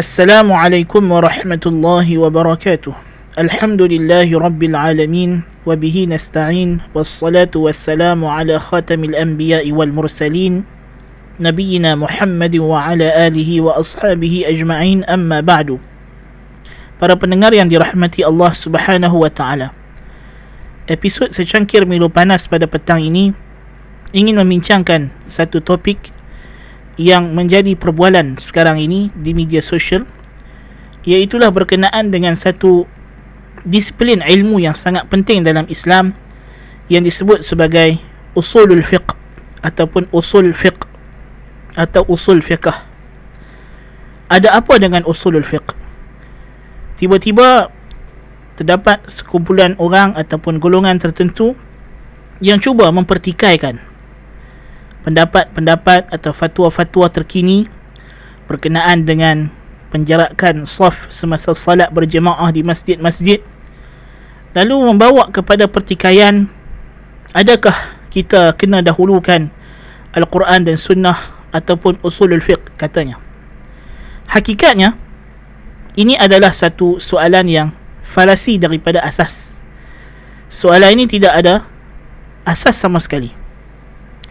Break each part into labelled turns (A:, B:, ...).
A: السلام عليكم ورحمة الله وبركاته الحمد لله رب العالمين وبه نستعين والصلاة والسلام على خاتم الأنبياء والمرسلين نبينا محمد وعلى آله وأصحابه أجمعين أما بعد Para pendengar yang dirahmati Allah subhanahu wa ta'ala Episod secangkir Milo Panas pada petang ini ingin membincangkan satu topik yang menjadi perbualan sekarang ini di media sosial iaitulah berkenaan dengan satu disiplin ilmu yang sangat penting dalam Islam yang disebut sebagai usulul fiqh ataupun usul fiqh atau usul fiqh. Ada apa dengan usulul fiqh? tiba-tiba terdapat sekumpulan orang ataupun golongan tertentu yang cuba mempertikaikan pendapat-pendapat atau fatwa-fatwa terkini berkenaan dengan penjarakan saf semasa salat berjemaah di masjid-masjid lalu membawa kepada pertikaian adakah kita kena dahulukan Al-Quran dan Sunnah ataupun usulul fiqh katanya hakikatnya ini adalah satu soalan yang falasi daripada asas. Soalan ini tidak ada asas sama sekali.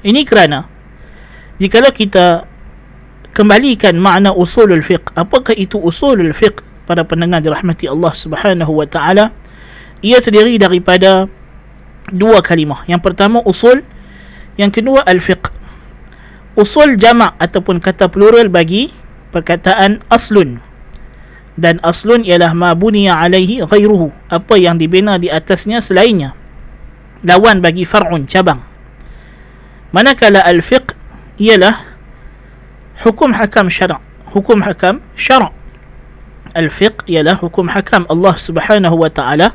A: Ini kerana jikalau kita kembalikan makna usulul fiqh, apakah itu usulul fiqh para pendengar dirahmati Allah Subhanahu wa taala? Ia terdiri daripada dua kalimah. Yang pertama usul, yang kedua al-fiqh. Usul jamak ataupun kata plural bagi perkataan aslun dan aslun ialah ma buniya alaihi ghairuhu apa yang dibina di atasnya selainnya lawan bagi far'un cabang manakala al-fiqh ialah hukum hakam syara' hukum hakam syara' al-fiqh ialah hukum hakam Allah Subhanahu wa taala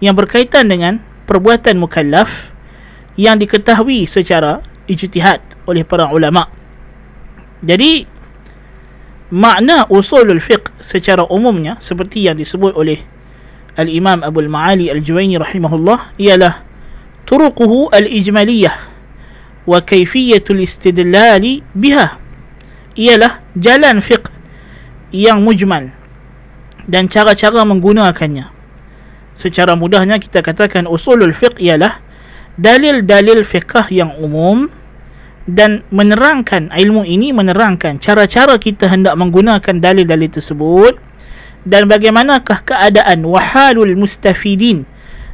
A: yang berkaitan dengan perbuatan mukallaf yang diketahui secara ijtihad oleh para ulama. Jadi makna usulul fiqh secara umumnya seperti yang disebut oleh Al-Imam Abu Al-Ma'ali Al-Juwaini rahimahullah ialah turuquhu al-ijmaliyah wa kayfiyatul istidlali biha. Ialah jalan fiqh yang mujmal dan cara-cara menggunakannya. Secara mudahnya kita katakan usulul fiqh ialah dalil-dalil fiqh yang umum dan menerangkan ilmu ini menerangkan cara-cara kita hendak menggunakan dalil-dalil tersebut dan bagaimanakah keadaan wahalul mustafidin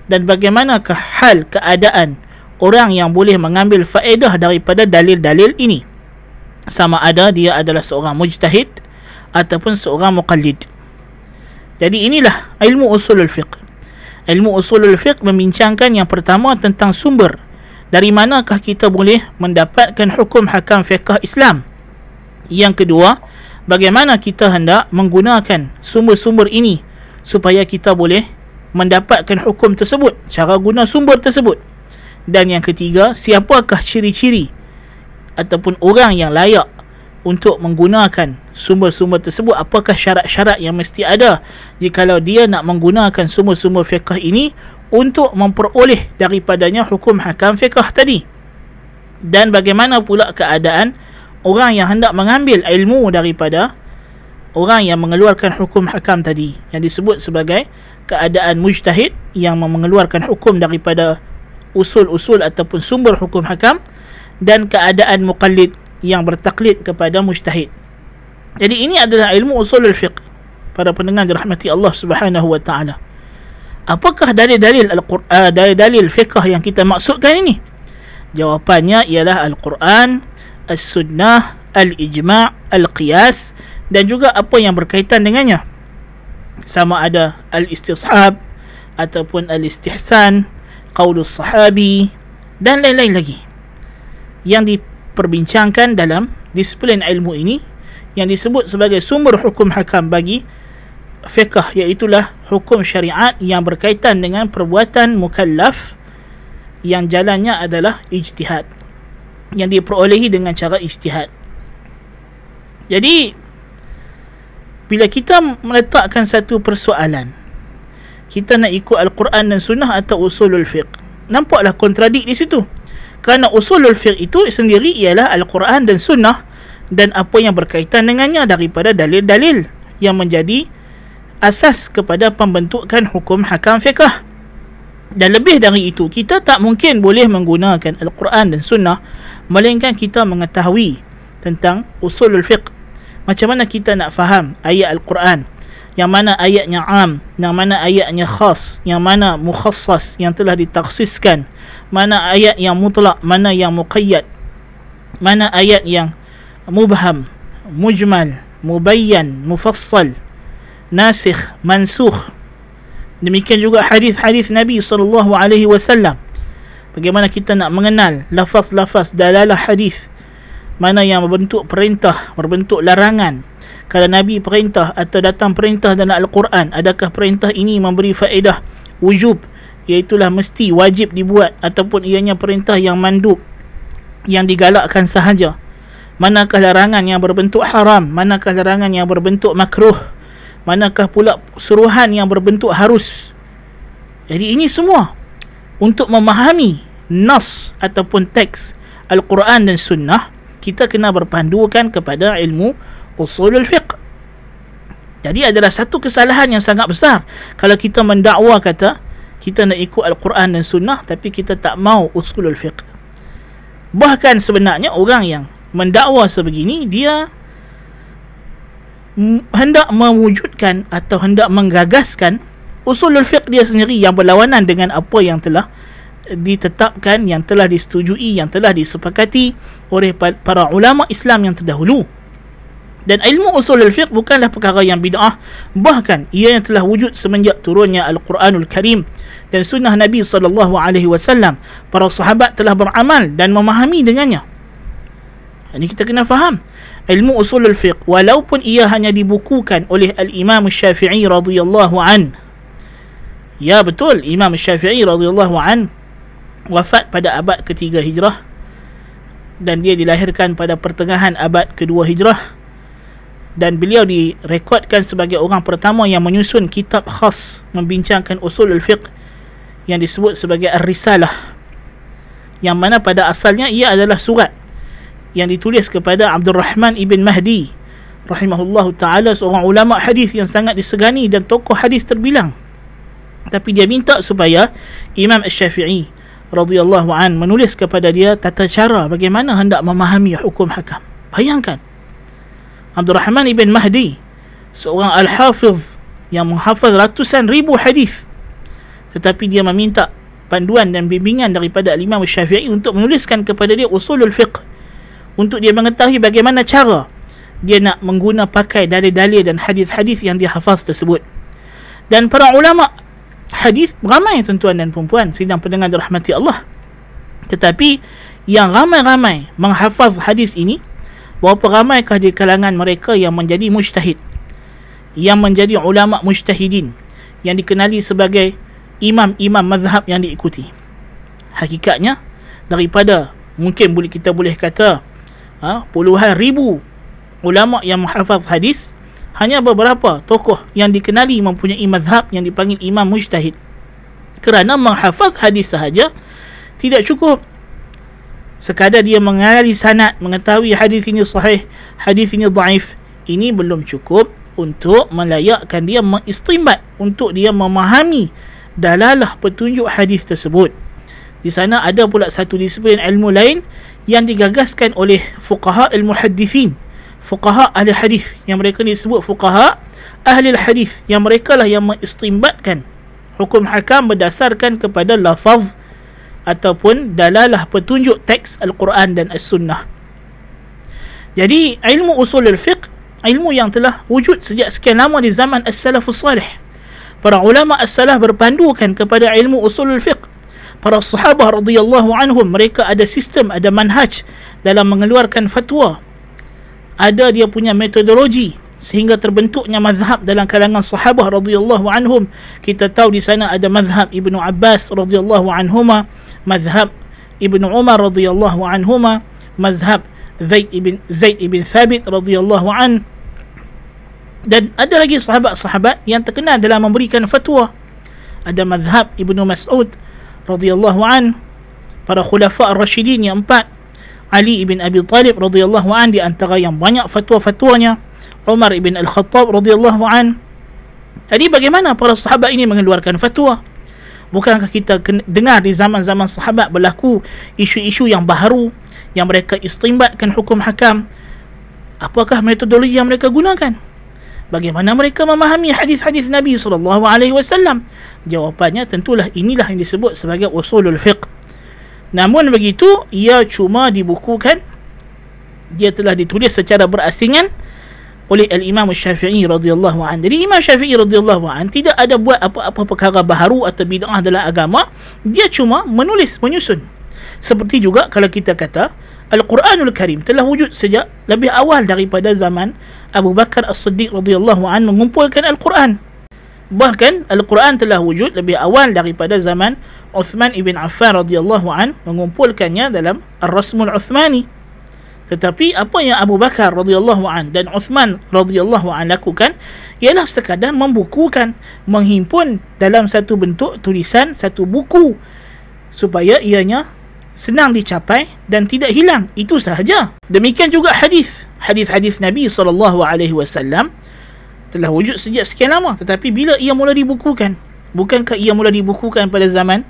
A: dan bagaimanakah hal keadaan orang yang boleh mengambil faedah daripada dalil-dalil ini. Sama ada dia adalah seorang mujtahid ataupun seorang muqallid. Jadi inilah ilmu usulul fiqh. Ilmu usulul fiqh membincangkan yang pertama tentang sumber. Dari manakah kita boleh mendapatkan hukum hakam fiqh Islam? Yang kedua bagaimana kita hendak menggunakan sumber-sumber ini supaya kita boleh mendapatkan hukum tersebut cara guna sumber tersebut dan yang ketiga siapakah ciri-ciri ataupun orang yang layak untuk menggunakan sumber-sumber tersebut? Apakah syarat-syarat yang mesti ada? Jikalau dia nak menggunakan sumber-sumber fiqh ini untuk memperoleh daripadanya hukum hakam fiqh tadi. Dan bagaimana pula keadaan orang yang hendak mengambil ilmu daripada orang yang mengeluarkan hukum hakam tadi? Yang disebut sebagai keadaan mujtahid yang mengeluarkan hukum daripada usul-usul ataupun sumber hukum hakam dan keadaan muqallid yang bertaklid kepada mujtahid. Jadi ini adalah ilmu usulul fiqh. Para pendengar dirahmati Allah Subhanahu wa taala. Apakah dalil-dalil Al-Quran uh, dalil-dalil fiqh yang kita maksudkan ini? Jawapannya ialah Al-Quran As-Sunnah Al-Ijma' Al-Qiyas dan juga apa yang berkaitan dengannya. Sama ada Al-Istishab ataupun Al-Istihsan Qaulus Sahabi dan lain-lain lagi yang diperbincangkan dalam disiplin ilmu ini yang disebut sebagai sumber hukum hakam bagi fiqh iaitulah hukum syariat yang berkaitan dengan perbuatan mukallaf yang jalannya adalah ijtihad yang diperolehi dengan cara ijtihad. Jadi bila kita meletakkan satu persoalan kita nak ikut Al-Quran dan Sunnah atau usulul fiqh? Nampaklah kontradik di situ. Kerana usulul fiqh itu sendiri ialah Al-Quran dan Sunnah dan apa yang berkaitan dengannya daripada dalil-dalil yang menjadi asas kepada pembentukan hukum hakam fiqh. Dan lebih dari itu kita tak mungkin boleh menggunakan Al-Quran dan Sunnah melainkan kita mengetahui tentang usulul fiqh. Macam mana kita nak faham ayat Al-Quran yang mana ayatnya am yang mana ayatnya khas yang mana mukhassas yang telah ditaksiskan mana ayat yang mutlak mana yang muqayyad. Mana ayat yang mubham mujmal mubayyan mufassal nasikh mansukh. Demikian juga hadis-hadis Nabi sallallahu alaihi wasallam. Bagaimana kita nak mengenal lafaz-lafaz dalalah hadis? Mana yang berbentuk perintah berbentuk larangan kalau Nabi perintah atau datang perintah dalam Al-Quran adakah perintah ini memberi faedah wujub? Iaitulah mesti wajib dibuat ataupun ianya perintah yang mandub yang digalakkan sahaja. Manakah larangan yang berbentuk haram? Manakah larangan yang berbentuk makruh? Manakah pula suruhan yang berbentuk harus? Jadi ini semua untuk memahami nas ataupun teks Al-Quran dan Sunnah kita kena berpandukan kepada ilmu usulul fiqh jadi adalah satu kesalahan yang sangat besar. Kalau kita mendakwa kata kita nak ikut Al-Quran dan Sunnah tapi kita tak mau usulul fiqh bahkan sebenarnya orang yang mendakwa sebegini dia hendak mewujudkan atau hendak menggagaskan usulul fiqh dia sendiri yang berlawanan dengan apa yang telah ditetapkan yang telah disetujui yang telah disepakati oleh para ulama Islam yang terdahulu dan ilmu usul al-fiqh bukanlah perkara yang bid'ah. Bahkan ia yang telah wujud semenjak turunnya al-Quranul Karim dan sunnah Nabi sallallahu alaihi wasallam. Para sahabat telah beramal dan memahami dengannya. Ini kita kena faham. Ilmu usul al-fiqh walaupun ia hanya dibukukan oleh al-Imam Syafi'i radhiyallahu an. Ya betul. Imam Syafi'i radhiyallahu an wafat pada abad ketiga hijrah. Dan dia dilahirkan pada pertengahan abad kedua hijrah dan beliau direkodkan sebagai orang pertama yang menyusun kitab khas membincangkan usul al-fiqh yang disebut sebagai Ar-Risalah. Yang mana pada asalnya ia adalah surat yang ditulis kepada Abdul Rahman ibn Mahdi. Rahimahullahu taala seorang ulama hadis yang sangat disegani dan tokoh hadis terbilang. Tapi dia minta supaya Imam Asy-Syafi'i radhiyallahu an menulis kepada dia tata cara bagaimana hendak memahami hukum hakam. Bayangkan Abdul Rahman ibn Mahdi seorang al-hafiz yang menghafaz ratusan ribu hadis. Tetapi dia meminta panduan dan bimbingan daripada Imam Syafi'i untuk menuliskan kepada dia usulul fiqh. Untuk dia mengetahui bagaimana cara dia nak mengguna pakai dalil-dalil dan hadis-hadis yang dia hafaz tersebut. Dan para ulama hadis ramai tuan-tuan dan puan sidang pendengar dirahmati Allah. Tetapi yang ramai-ramai menghafaz hadis ini berapa ramaikah di kalangan mereka yang menjadi mujtahid? Yang menjadi ulama mujtahidin yang dikenali sebagai imam-imam mazhab yang diikuti. Hakikatnya daripada mungkin boleh kita boleh kata ha, puluhan ribu ulama yang menghafaz hadis hanya beberapa tokoh yang dikenali mempunyai mazhab yang dipanggil imam mujtahid. Kerana menghafaz hadis sahaja tidak cukup sekadar dia mengenali sanad mengetahui hadis ini sahih hadis ini dhaif ini belum cukup untuk melayakkan dia mengistimbat untuk dia memahami dalalah petunjuk hadis tersebut. Di sana ada pula satu disiplin ilmu lain yang digagaskan oleh fuqaha al-muhaddithin fuqaha ahli hadis yang mereka disebut fuqaha ahli hadis yang mereka lah yang mengistimbatkan hukum hakam berdasarkan kepada lafaz ataupun dalalah petunjuk teks Al-Quran dan As-Sunnah. Jadi ilmu usul al-fiqh ilmu yang telah wujud sejak sekian lama di zaman As-Salafus Salih. Para ulama As-Salaf berpandukan kepada ilmu usul al-fiqh. Para sahabat radhiyallahu anhum mereka ada sistem, ada manhaj dalam mengeluarkan fatwa. Ada dia punya metodologi sehingga terbentuknya mazhab dalam kalangan sahabat radhiyallahu anhum. Kita tahu di sana ada mazhab Ibnu Abbas radhiyallahu anhuma mazhab Ibn Umar radhiyallahu anhuma mazhab Zaid ibn Zaid ibn Thabit radhiyallahu an. Dan ada lagi sahabat-sahabat yang terkenal dalam memberikan fatwa. Ada mazhab Ibnu Mas'ud radhiyallahu an para khulafa ar-rasyidin yang empat Ali ibn Abi Talib radhiyallahu an di antara yang banyak fatwa-fatwanya Umar ibn Al-Khattab radhiyallahu an. Jadi bagaimana para sahabat ini mengeluarkan fatwa? Bukankah kita dengar di zaman-zaman sahabat berlaku isu-isu yang baharu yang mereka istimbatkan hukum hakam? Apakah metodologi yang mereka gunakan? Bagaimana mereka memahami hadis-hadis Nabi sallallahu alaihi wasallam? Jawapannya tentulah inilah yang disebut sebagai usulul fiqh. Namun begitu, ia cuma dibukukan dia telah ditulis secara berasingan oleh al-Imam Syafi'i radhiyallahu an. Jadi Imam Syafi'i radhiyallahu an tidak ada buat apa-apa perkara baharu atau bid'ah dalam agama, dia cuma menulis, menyusun. Seperti juga kalau kita kata Al-Quranul Karim telah wujud sejak lebih awal daripada zaman Abu Bakar As-Siddiq radhiyallahu an mengumpulkan Al-Quran. Bahkan Al-Quran telah wujud lebih awal daripada zaman Uthman ibn Affan radhiyallahu an mengumpulkannya dalam Ar-Rasmul Uthmani. Tetapi apa yang Abu Bakar radhiyallahu an dan Uthman radhiyallahu an lakukan ialah sekadar membukukan, menghimpun dalam satu bentuk tulisan satu buku supaya ianya senang dicapai dan tidak hilang. Itu sahaja. Demikian juga hadis. Hadis-hadis Nabi sallallahu alaihi wasallam telah wujud sejak sekian lama. Tetapi bila ia mula dibukukan bukankah ia mula dibukukan pada zaman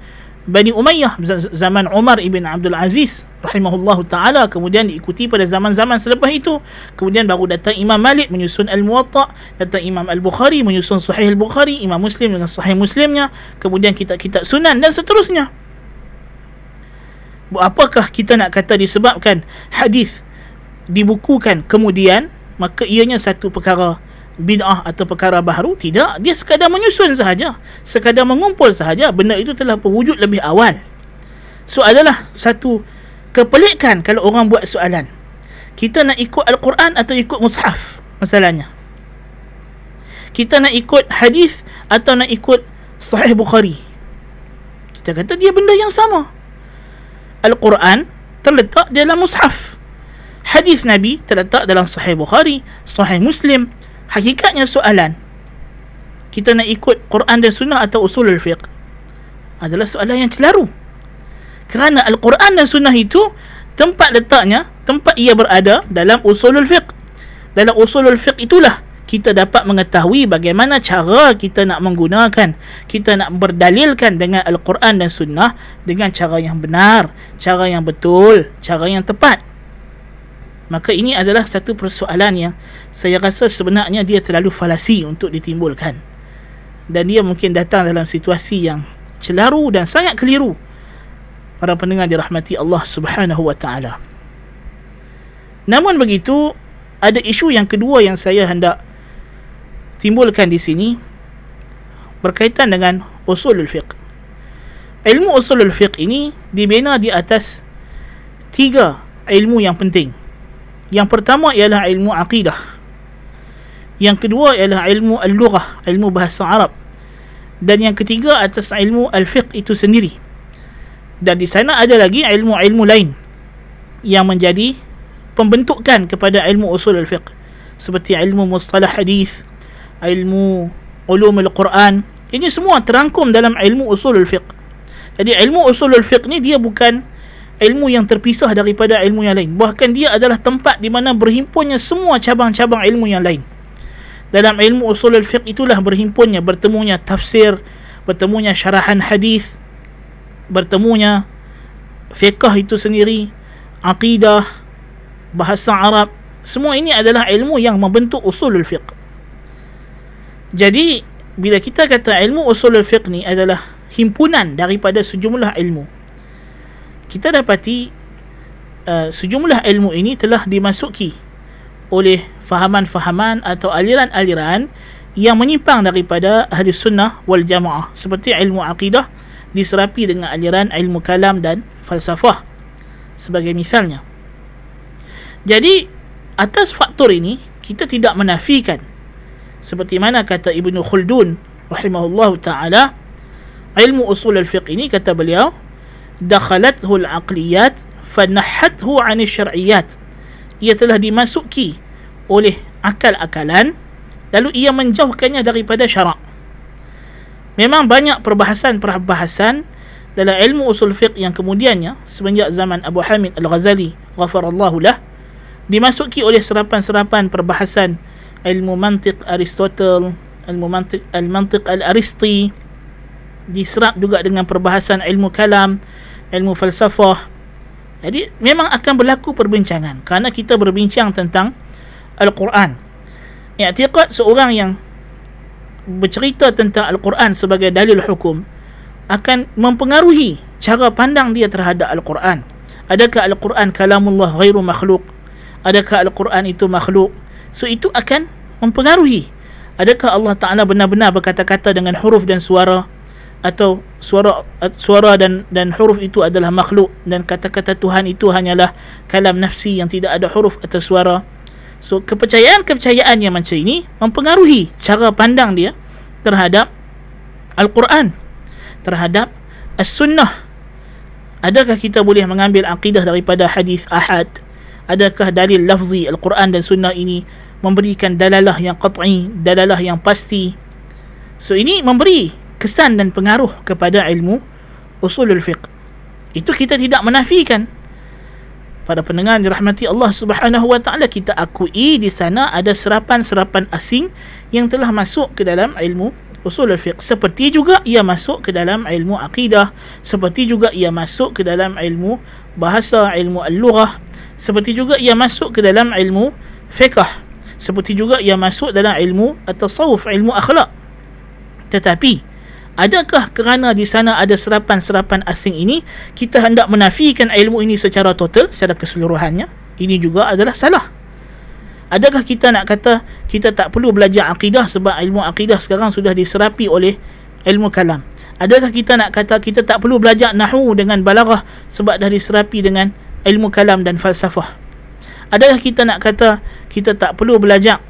A: Bani Umayyah zaman Umar ibn Abdul Aziz rahimahullahu taala kemudian diikuti pada zaman-zaman selepas itu. Kemudian baru datang Imam Malik menyusun Al-Muwatta datang Imam Al-Bukhari menyusun Sahih Al-Bukhari Imam Muslim dengan Sahih Muslimnya kemudian kitab-kitab sunan dan seterusnya. Apakah kita nak kata disebabkan hadis dibukukan kemudian maka ianya satu perkara bid'ah atau perkara baharu tidak. Dia sekadar menyusun sahaja. Sekadar mengumpul sahaja benda itu telah berwujud lebih awal. So adalah satu kepelikan kalau orang buat soalan. Kita nak ikut Al-Quran atau ikut mushaf? Masalahnya. Kita nak ikut hadis atau nak ikut sahih Bukhari? Kita kata dia benda yang sama. Al-Quran terletak dalam mushaf. Hadis Nabi terletak dalam Sahih Bukhari, Sahih Muslim. Hakikatnya soalan, kita nak ikut Quran dan Sunnah atau usul al-fiqh? Adalah soalan yang celaru. Kerana Al-Quran dan Sunnah itu tempat letaknya, tempat ia berada dalam usul al-fiqh. Dalam usul al-fiqh itulah kita dapat mengetahui bagaimana cara kita nak menggunakan kita nak berdalilkan dengan Al-Quran dan Sunnah dengan cara yang benar cara yang betul cara yang tepat maka ini adalah satu persoalan yang saya rasa sebenarnya dia terlalu falasi untuk ditimbulkan dan dia mungkin datang dalam situasi yang celaru dan sangat keliru para pendengar dirahmati Allah Subhanahu wa taala namun begitu ada isu yang kedua yang saya hendak timbulkan di sini berkaitan dengan usulul fiqh. Ilmu usulul fiqh ini dibina di atas tiga ilmu yang penting. Yang pertama ialah ilmu aqidah. Yang kedua ialah ilmu al-lughah, ilmu bahasa Arab. Dan yang ketiga atas ilmu al-fiqh itu sendiri. Dan di sana ada lagi ilmu-ilmu lain yang menjadi pembentukan kepada ilmu usul al-fiqh seperti ilmu mustalah hadis, ilmu ulum al-Quran ini semua terangkum dalam ilmu usul al-fiqh jadi ilmu usul al-fiqh ni dia bukan ilmu yang terpisah daripada ilmu yang lain. Bahkan dia adalah tempat di mana berhimpunnya semua cabang-cabang ilmu yang lain. Dalam ilmu usul al-fiqh itulah berhimpunnya bertemunya tafsir bertemunya syarahan hadis bertemunya fiqh itu sendiri aqidah bahasa Arab. Semua ini adalah ilmu yang membentuk usul al-fiqh jadi bila kita kata ilmu usul fiqh ni adalah himpunan daripada sejumlah ilmu. Kita dapati uh, sejumlah ilmu ini telah dimasuki oleh fahaman-fahaman atau aliran-aliran yang menyimpang daripada ahli sunnah wal jamaah seperti ilmu akidah diserapi dengan aliran ilmu kalam dan falsafah sebagai misalnya. Jadi atas faktor ini kita tidak menafikan seperti mana kata Ibnu Khaldun rahimahullah taala ilmu usul al-fiqh ini kata beliau dakhalathu al-aqliyat fanahathu 'an syar'iyat ia telah dimasuki oleh akal-akalan lalu ia menjauhkannya daripada syarak. Memang banyak perbahasan-perbahasan dalam ilmu usul fiqh yang kemudiannya semenjak zaman Abu Hamid Al-Ghazali ghafarallahu lah dimasuki oleh serapan-serapan perbahasan ilmu mantiq Aristotle ilmu mantiq al-mantiq al-aristi diserap juga dengan perbahasan ilmu kalam ilmu falsafah. Jadi memang akan berlaku perbincangan kerana kita berbincang tentang Al-Quran. I'tiqad seorang yang bercerita tentang Al-Quran sebagai dalil hukum akan mempengaruhi cara pandang dia terhadap Al-Quran. Adakah Al-Quran kalamullah ghairu makhluk? Adakah Al-Quran itu makhluk? So itu akan mempengaruhi adakah Allah Taala benar-benar berkata-kata dengan huruf dan suara atau suara suara dan dan huruf itu adalah makhluk dan kata-kata Tuhan itu hanyalah kalam nafsi yang tidak ada huruf atau suara. So kepercayaan-kepercayaan yang macam ini mempengaruhi cara pandang dia terhadap Al-Quran terhadap As-Sunnah. Adakah kita boleh mengambil akidah daripada hadis ahad? Adakah dalil lafzi Al-Quran dan Sunnah ini memberikan dalalah yang qat'i, dalalah yang pasti. So ini memberi kesan dan pengaruh kepada ilmu usulul fiqh. Itu kita tidak menafikan. Pada pendengar dirahmati Allah Subhanahu wa taala kita akui di sana ada serapan-serapan asing yang telah masuk ke dalam ilmu usul fiqh seperti juga ia masuk ke dalam ilmu akidah seperti juga ia masuk ke dalam ilmu bahasa ilmu al-lughah seperti juga ia masuk ke dalam ilmu fiqh seperti juga ia masuk dalam ilmu atau tasawuf ilmu akhlak tetapi adakah kerana di sana ada serapan-serapan asing ini? Kita hendak menafikan ilmu ini secara total secara keseluruhannya. Ini juga adalah salah. Adakah kita nak kata kita tak perlu belajar akidah sebab ilmu akidah sekarang sudah diserapi oleh ilmu kalam? Adakah kita nak kata kita tak perlu belajar nahu dengan balaghah sebab dah diserapi dengan ilmu kalam dan falsafah? Adakah kita nak kata kita tak perlu belajar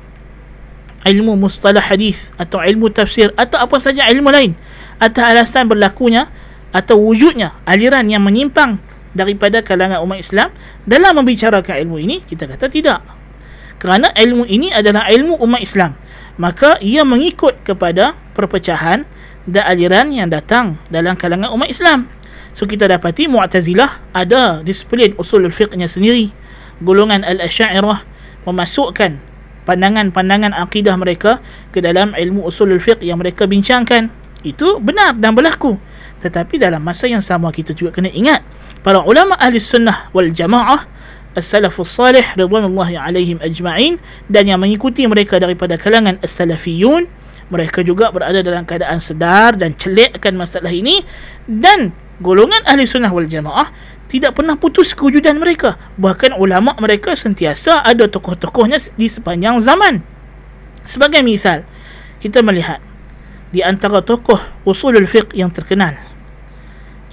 A: ilmu mustalah hadis atau ilmu tafsir atau apa saja ilmu lain. Atas alasan berlakunya atau wujudnya aliran yang menyimpang daripada kalangan umat Islam dalam membicarakan ilmu ini kita kata tidak. Kerana ilmu ini adalah ilmu umat Islam maka ia mengikut kepada perpecahan dan aliran yang datang dalam kalangan umat Islam. So kita dapati Mu'tazilah ada disiplin usul fiqhnya sendiri. Golongan al-asyairah memasukkan pandangan-pandangan akidah mereka ke dalam ilmu usul fiqh yang mereka bincangkan. Itu benar dan berlaku. Tetapi dalam masa yang sama kita juga kena ingat para ulama ahli sunnah wal jamaah as-salafus salih ridwanullahi alaihim ajma'in dan yang mengikuti mereka daripada kalangan as-salafiyun mereka juga berada dalam keadaan sedar dan celik akan masalah ini. Dan golongan ahli sunnah wal jamaah tidak pernah putus kewujudan mereka. Bahkan ulama mereka sentiasa ada tokoh-tokohnya di sepanjang zaman. Sebagai misal, kita melihat di antara tokoh usulul fiqh yang terkenal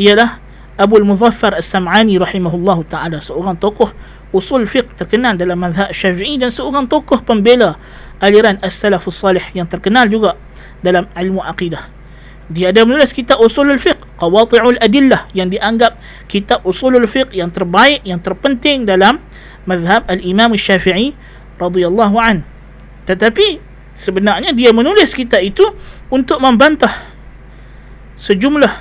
A: ialah Abu Al-Muzaffar As-Sam'ani rahimahullah ta'ala seorang tokoh usul fiqh terkenal dalam mazhab syafi'i dan seorang tokoh pembela aliran as-salafus salih yang terkenal juga dalam ilmu akidah dia ada menulis kitab usulul fiqh qawati'ul adillah yang dianggap kitab usulul fiqh yang terbaik yang terpenting dalam mazhab al-imam syafi'i radhiyallahu an. Tetapi sebenarnya dia menulis kitab itu untuk membantah sejumlah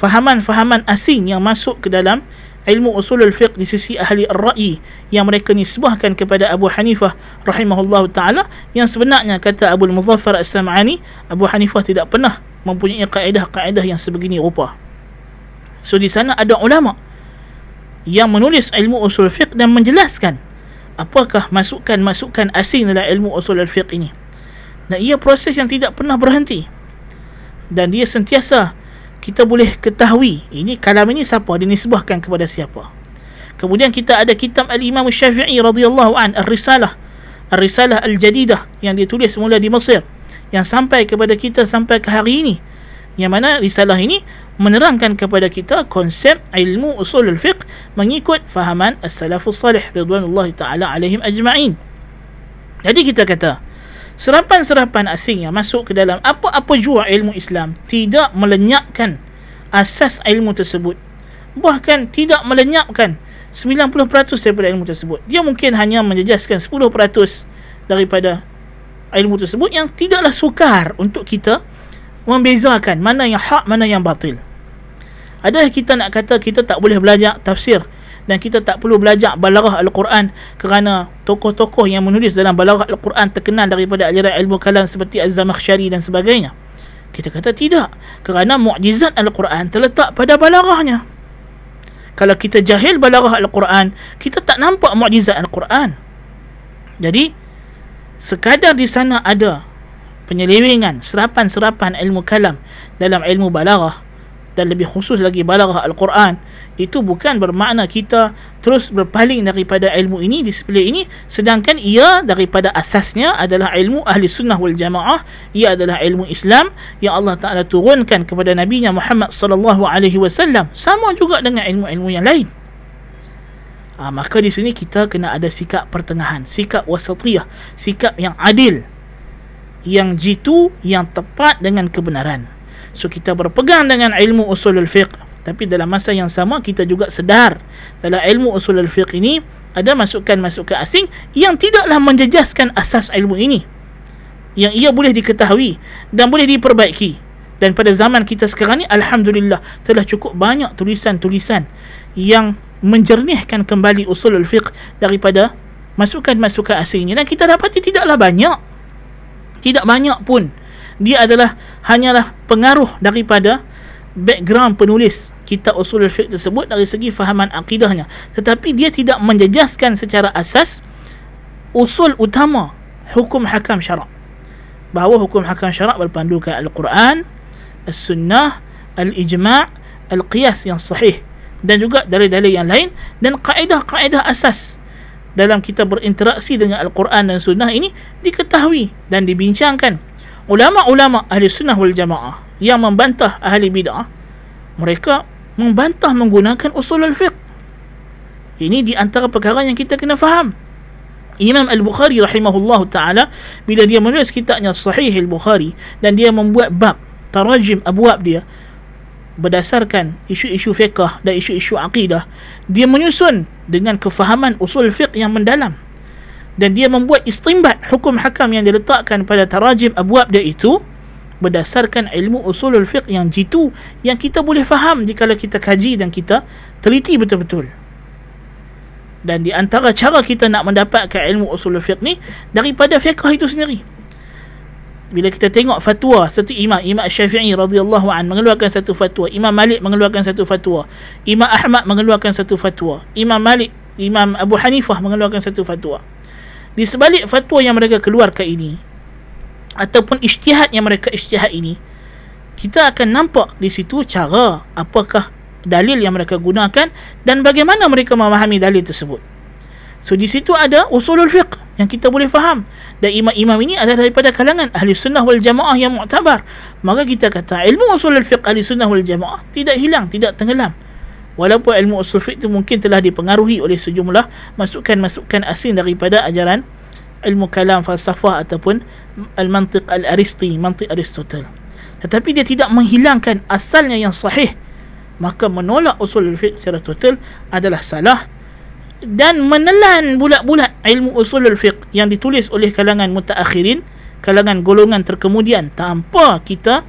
A: fahaman-fahaman asing yang masuk ke dalam ilmu usulul fiqh di sisi ahli ar-ra'i yang mereka nisbahkan kepada Abu Hanifah rahimahullahu taala. Yang sebenarnya kata Abu Muzaffar As-Sam'ani Abu Hanifah tidak pernah mempunyai kaedah-kaedah yang sebegini rupa. So di sana ada ulama yang menulis ilmu usul fiqh dan menjelaskan apakah masukan-masukan asing dalam ilmu usul fiqh ini. Dan ia proses yang tidak pernah berhenti. Dan dia sentiasa kita boleh ketahui ini kalam ini siapa dinisbahkan kepada siapa kemudian kita ada kitab al-Imam Syafi'i radhiyallahu an ar-risalah ar-risalah al-jadidah yang ditulis semula di Mesir yang sampai kepada kita sampai ke hari ini. Yang mana risalah ini menerangkan kepada kita konsep ilmu usul al-fiqh mengikut fahaman as-salafus salih ridwanullahi taala alaihim ajma'in. Jadi kita kata serapan-serapan asing yang masuk ke dalam apa-apa jua ilmu Islam tidak melenyapkan asas ilmu tersebut. Bahkan tidak melenyapkan 90% daripada ilmu tersebut. Dia mungkin hanya menjejaskan 10% daripada ilmu tersebut yang tidaklah sukar untuk kita membezakan mana yang hak mana yang batil adakah kita nak kata kita tak boleh belajar tafsir dan kita tak perlu belajar balaghah al-Quran kerana tokoh-tokoh yang menulis dalam balaghah al-Quran terkenal daripada ajaran ilmu kalam seperti Az-Zamakhsyari dan sebagainya. Kita kata tidak kerana mukjizat al-Quran terletak pada balaghahnya. Kalau kita jahil balaghah al-Quran, kita tak nampak mukjizat al-Quran. Jadi sekadar di sana ada penyelewengan, serapan-serapan ilmu kalam dalam ilmu balaghah dan lebih khusus lagi balaghah Al-Quran. Itu bukan bermakna kita terus berpaling daripada ilmu ini di sebelah ini sedangkan ia daripada asasnya adalah ilmu ahli sunnah wal jamaah. Ia adalah ilmu Islam yang Allah Taala turunkan kepada Nabi Muhammad sallallahu alaihi wasallam. Sama juga dengan ilmu-ilmu yang lain ha, maka di sini kita kena ada sikap pertengahan sikap wasatiyah sikap yang adil yang jitu yang tepat dengan kebenaran. So kita berpegang dengan ilmu usulul fiqh tapi dalam masa yang sama kita juga sedar dalam ilmu usulul fiqh ini ada masukan-masukan asing yang tidaklah menjejaskan asas ilmu ini. Yang ia boleh diketahui dan boleh diperbaiki. Dan pada zaman kita sekarang ni alhamdulillah telah cukup banyak tulisan-tulisan yang menjernihkan kembali usulul fiqh daripada masukan-masukan asing ini dan kita dapati tidaklah banyak. Tidak banyak pun. Dia adalah hanyalah pengaruh daripada background penulis kitab usul al-fiqh tersebut dari segi fahaman akidahnya. Tetapi dia tidak menjejaskan secara asas usul utama hukum hakam syarak. Bahawa hukum hakam syarak berpandukan al-Quran as-sunnah al-ijma' al-qiyas yang sahih. Dan juga dalil-dalil yang lain dan kaedah-kaedah asas dalam kita berinteraksi dengan Al-Quran dan Sunnah ini diketahui dan dibincangkan. Ulama-ulama ahli sunnah wal jamaah yang membantah ahli bid'ah mereka membantah menggunakan usul al-fiqh. Ini di antara perkara yang kita kena faham. Imam Al-Bukhari rahimahullah ta'ala bila dia menulis kitabnya Sahih Al-Bukhari dan dia membuat bab tarajim abwab dia berdasarkan isu-isu fiqah dan isu-isu akidah dia menyusun dengan kefahaman usul fiqh yang mendalam. Dan dia membuat istimbat hukum hakam yang diletakkan pada tarajim abwab dia itu berdasarkan ilmu usul fiqh yang jitu yang kita boleh faham jika kita kaji dan kita teliti betul-betul. Dan di antara cara kita nak mendapatkan ilmu usul fiqh ni daripada fiqh itu sendiri bila kita tengok fatwa satu imam Imam Syafi'i radhiyallahu an mengeluarkan satu fatwa Imam Malik mengeluarkan satu fatwa Imam Ahmad mengeluarkan satu fatwa Imam Malik Imam Abu Hanifah mengeluarkan satu fatwa. Di sebalik fatwa yang mereka keluarkan ini ataupun ijtihad yang mereka ijtihad ini kita akan nampak di situ cara apakah dalil yang mereka gunakan dan bagaimana mereka memahami dalil tersebut So di situ ada usulul fiqh yang kita boleh faham. Dan imam-imam ini adalah daripada kalangan ahli sunnah wal jamaah yang mu'tabar. Maka kita kata ilmu usulul fiqh ahli sunnah wal jamaah tidak hilang, tidak tenggelam. Walaupun ilmu usul fiqh itu mungkin telah dipengaruhi oleh sejumlah masukan-masukan asing daripada ajaran ilmu kalam falsafah ataupun al-mantiq al-aristi, mantiq Aristotle. Tetapi dia tidak menghilangkan asalnya yang sahih. Maka menolak usul fiqh secara total adalah salah dan menelan bulat-bulat ilmu usulul fiqh yang ditulis oleh kalangan mutaakhirin kalangan golongan terkemudian tanpa kita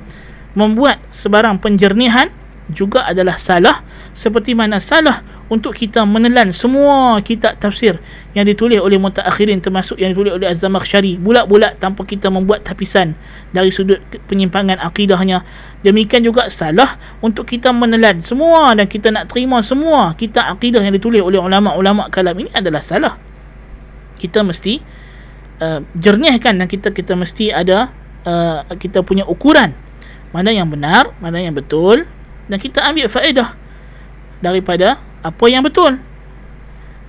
A: membuat sebarang penjernihan juga adalah salah. Seperti mana salah untuk kita menelan semua kitab tafsir yang ditulis oleh mutaakhirin termasuk yang ditulis oleh Az-Zamakhsyari. Bulat-bulat tanpa kita membuat tapisan dari sudut penyimpangan akidahnya. Demikian juga salah untuk kita menelan semua dan kita nak terima semua kitab akidah yang ditulis oleh ulama-ulama kalam ini adalah salah. Kita mesti uh, jernihkan dan kita kita mesti ada uh, kita punya ukuran. Mana yang benar mana yang betul dan kita ambil faedah daripada apa yang betul?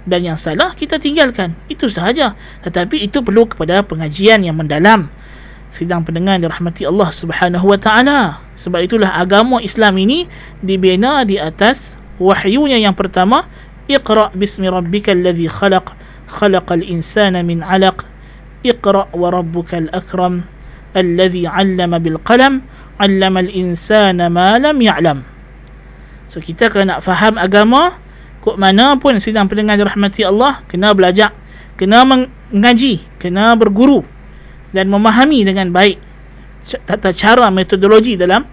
A: Dan yang salah kita tinggalkan. Itu sahaja. Tetapi itu perlu kepada pengajian yang mendalam. Sidang pendengar dirahmati Allah Subhanahu wa taala. Sebab itulah agama Islam ini dibina di atas wahyunya yang pertama iqra bismi rabbikal ladzi khalaq khalaqal insana min 'alaq. Iqra wa rabbukal akram alladzi 'allama bil qalam 'allama al insana ma lam ya'lam So kita kalau nak faham agama Kok mana pun sidang pendengar rahmati Allah Kena belajar Kena mengaji Kena berguru Dan memahami dengan baik Tata cara metodologi dalam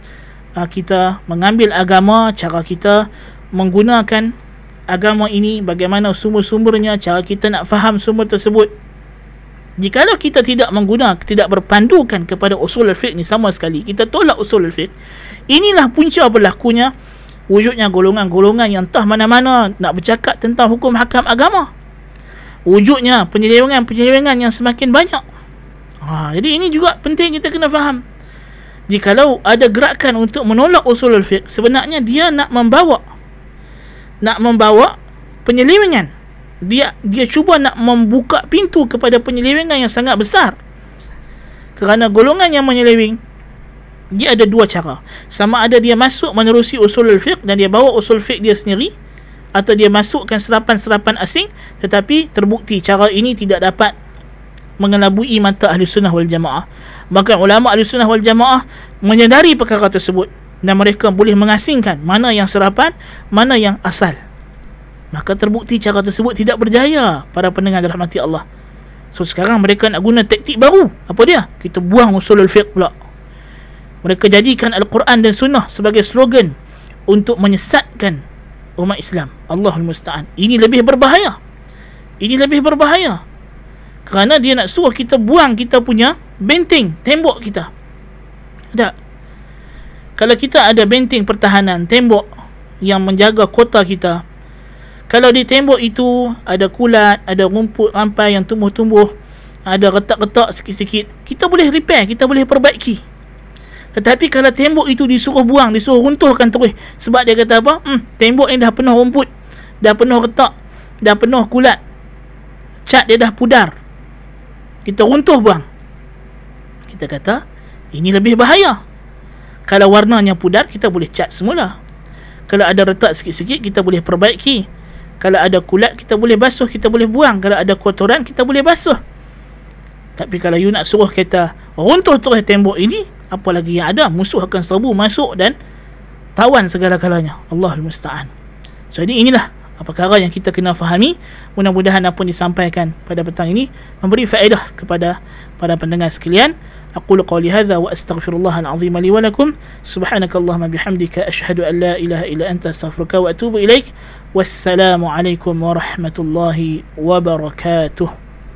A: uh, Kita mengambil agama Cara kita menggunakan agama ini bagaimana sumber-sumbernya cara kita nak faham sumber tersebut. Jikalau kita tidak menggunakan tidak berpandukan kepada usul al-fiqh ni sama sekali kita tolak usul al-fiqh inilah punca berlakunya wujudnya golongan-golongan yang entah mana-mana nak bercakap tentang hukum hakam agama. Wujudnya penyelewengan-penyelewengan yang semakin banyak. Ha, jadi ini juga penting kita kena faham. Jikalau ada gerakan untuk menolak usul al-fiqh sebenarnya dia nak membawa nak membawa penyelewengan. Dia dia cuba nak membuka pintu kepada penyelewengan yang sangat besar. Kerana golongan yang menyeleweng dia ada dua cara sama ada dia masuk menerusi usul fiqh dan dia bawa usul fiqh dia sendiri atau dia masukkan serapan-serapan asing tetapi terbukti cara ini tidak dapat mengelabui mata ahli sunnah wal jamaah bahkan ulama ahli sunnah wal jamaah menyedari perkara tersebut dan mereka boleh mengasingkan mana yang serapan, mana yang asal. Maka terbukti cara tersebut tidak berjaya para pendengar rahmati Allah. So sekarang mereka nak guna taktik baru. Apa dia? Kita buang usul al-fiqh pula. Mereka jadikan Al-Quran dan Sunnah sebagai slogan untuk menyesatkan umat Islam. Allahul Musta'an. Ini lebih berbahaya. Ini lebih berbahaya. Kerana dia nak suruh kita buang kita punya benteng, tembok kita. Tak kalau kita ada benteng pertahanan tembok yang menjaga kota kita kalau di tembok itu ada kulat ada rumput rampai yang tumbuh-tumbuh ada retak-retak sikit-sikit kita boleh repair kita boleh perbaiki tetapi kalau tembok itu disuruh buang disuruh runtuhkan terus sebab dia kata apa? Hmm, tembok ni dah penuh rumput dah penuh retak dah penuh kulat. Cat dia dah pudar. Kita runtuh buang. Kita kata ini lebih bahaya. Kalau warnanya pudar kita boleh cat semula. Kalau ada retak sikit-sikit kita boleh perbaiki. Kalau ada kulat kita boleh basuh kita boleh buang. Kalau ada kotoran kita boleh basuh. Tapi kalau you nak suruh kita runtuh terus tembok ini apa lagi yang ada musuh akan serbu masuk dan tawan segala-galanya Allahul Musta'an so ini inilah perkara yang kita kena fahami mudah-mudahan apa yang disampaikan pada petang ini memberi faedah kepada para pendengar sekalian أقول قولي هذا وأستغفر الله العظيم لي ولكم سبحانك اللهم بحمدك أشهد أن لا إله إلا أنت أستغفرك وأتوب إليك والسلام عليكم ورحمة الله وبركاته